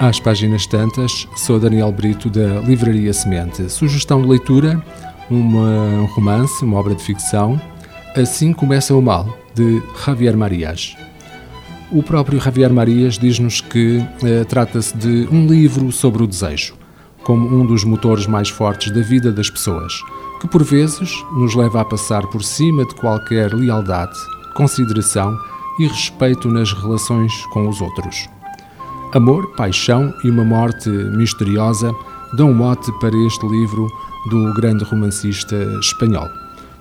Às páginas tantas, sou Daniel Brito da Livraria Semente. Sugestão de leitura: uma, um romance, uma obra de ficção. Assim começa o mal, de Javier Marias. O próprio Javier Marias diz-nos que eh, trata-se de um livro sobre o desejo, como um dos motores mais fortes da vida das pessoas, que por vezes nos leva a passar por cima de qualquer lealdade, consideração e respeito nas relações com os outros. Amor, paixão e uma morte misteriosa dão mote para este livro do grande romancista espanhol.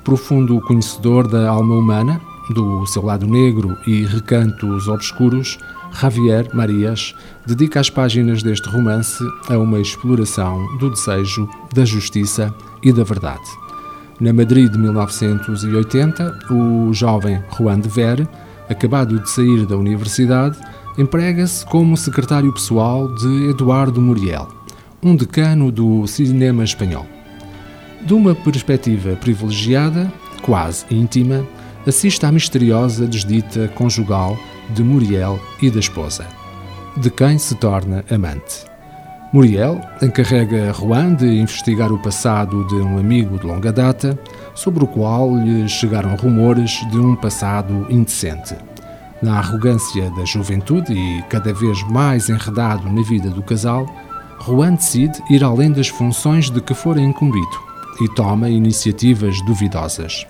Profundo conhecedor da alma humana, do seu lado negro e recantos obscuros, Javier Marias dedica as páginas deste romance a uma exploração do desejo, da justiça e da verdade. Na Madrid de 1980, o jovem Juan de Ver, acabado de sair da universidade, emprega-se como secretário pessoal de Eduardo Muriel, um decano do cinema espanhol. De uma perspectiva privilegiada, quase íntima, assiste à misteriosa desdita conjugal de Muriel e da esposa, de quem se torna amante. Muriel encarrega Juan de investigar o passado de um amigo de longa data, sobre o qual lhe chegaram rumores de um passado indecente. Na arrogância da juventude e cada vez mais enredado na vida do casal, Juan decide ir além das funções de que fora incumbido e toma iniciativas duvidosas.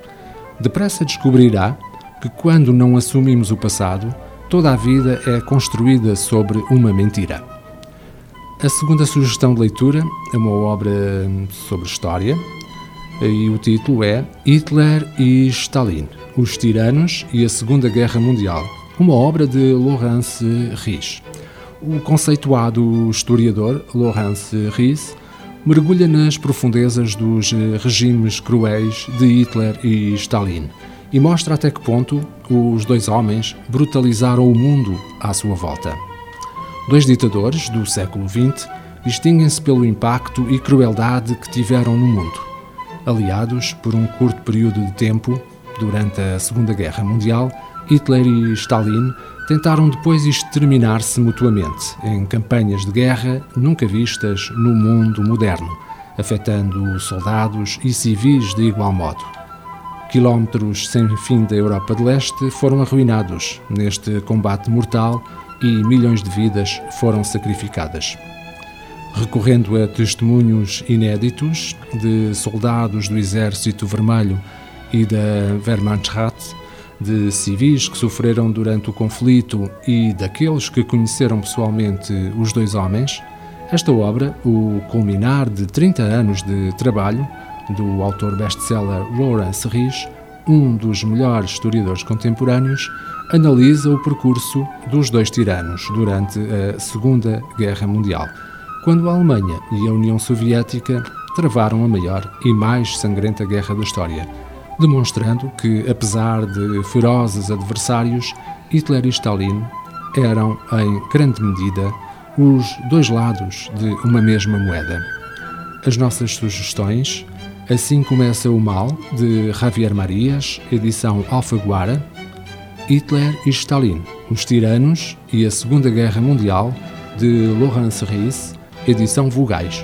Depressa descobrirá que quando não assumimos o passado, toda a vida é construída sobre uma mentira. A segunda sugestão de leitura é uma obra sobre história e o título é Hitler e Stalin, os tiranos e a Segunda Guerra Mundial, uma obra de Laurence Ries. O conceituado historiador Laurence Ries mergulha nas profundezas dos regimes cruéis de Hitler e Stalin e mostra até que ponto os dois homens brutalizaram o mundo à sua volta. Dois ditadores do século XX distinguem-se pelo impacto e crueldade que tiveram no mundo. Aliados por um curto período de tempo, durante a Segunda Guerra Mundial, Hitler e Stalin tentaram depois exterminar-se mutuamente em campanhas de guerra nunca vistas no mundo moderno, afetando soldados e civis de igual modo. Quilómetros sem fim da Europa de Leste foram arruinados neste combate mortal e milhões de vidas foram sacrificadas. Recorrendo a testemunhos inéditos de soldados do Exército Vermelho e da Wehrmachtsrat, de civis que sofreram durante o conflito e daqueles que conheceram pessoalmente os dois homens, esta obra, o culminar de 30 anos de trabalho do autor best-seller Lawrence Ries, um dos melhores historiadores contemporâneos, analisa o percurso dos dois tiranos durante a Segunda Guerra Mundial, quando a Alemanha e a União Soviética travaram a maior e mais sangrenta guerra da história demonstrando que, apesar de ferozes adversários, Hitler e Stalin eram, em grande medida, os dois lados de uma mesma moeda. As nossas sugestões: Assim Começa o Mal, de Javier Marias, edição Alfaguara, Hitler e Stalin, Os Tiranos e a Segunda Guerra Mundial, de Laurence Ries, edição Vogais.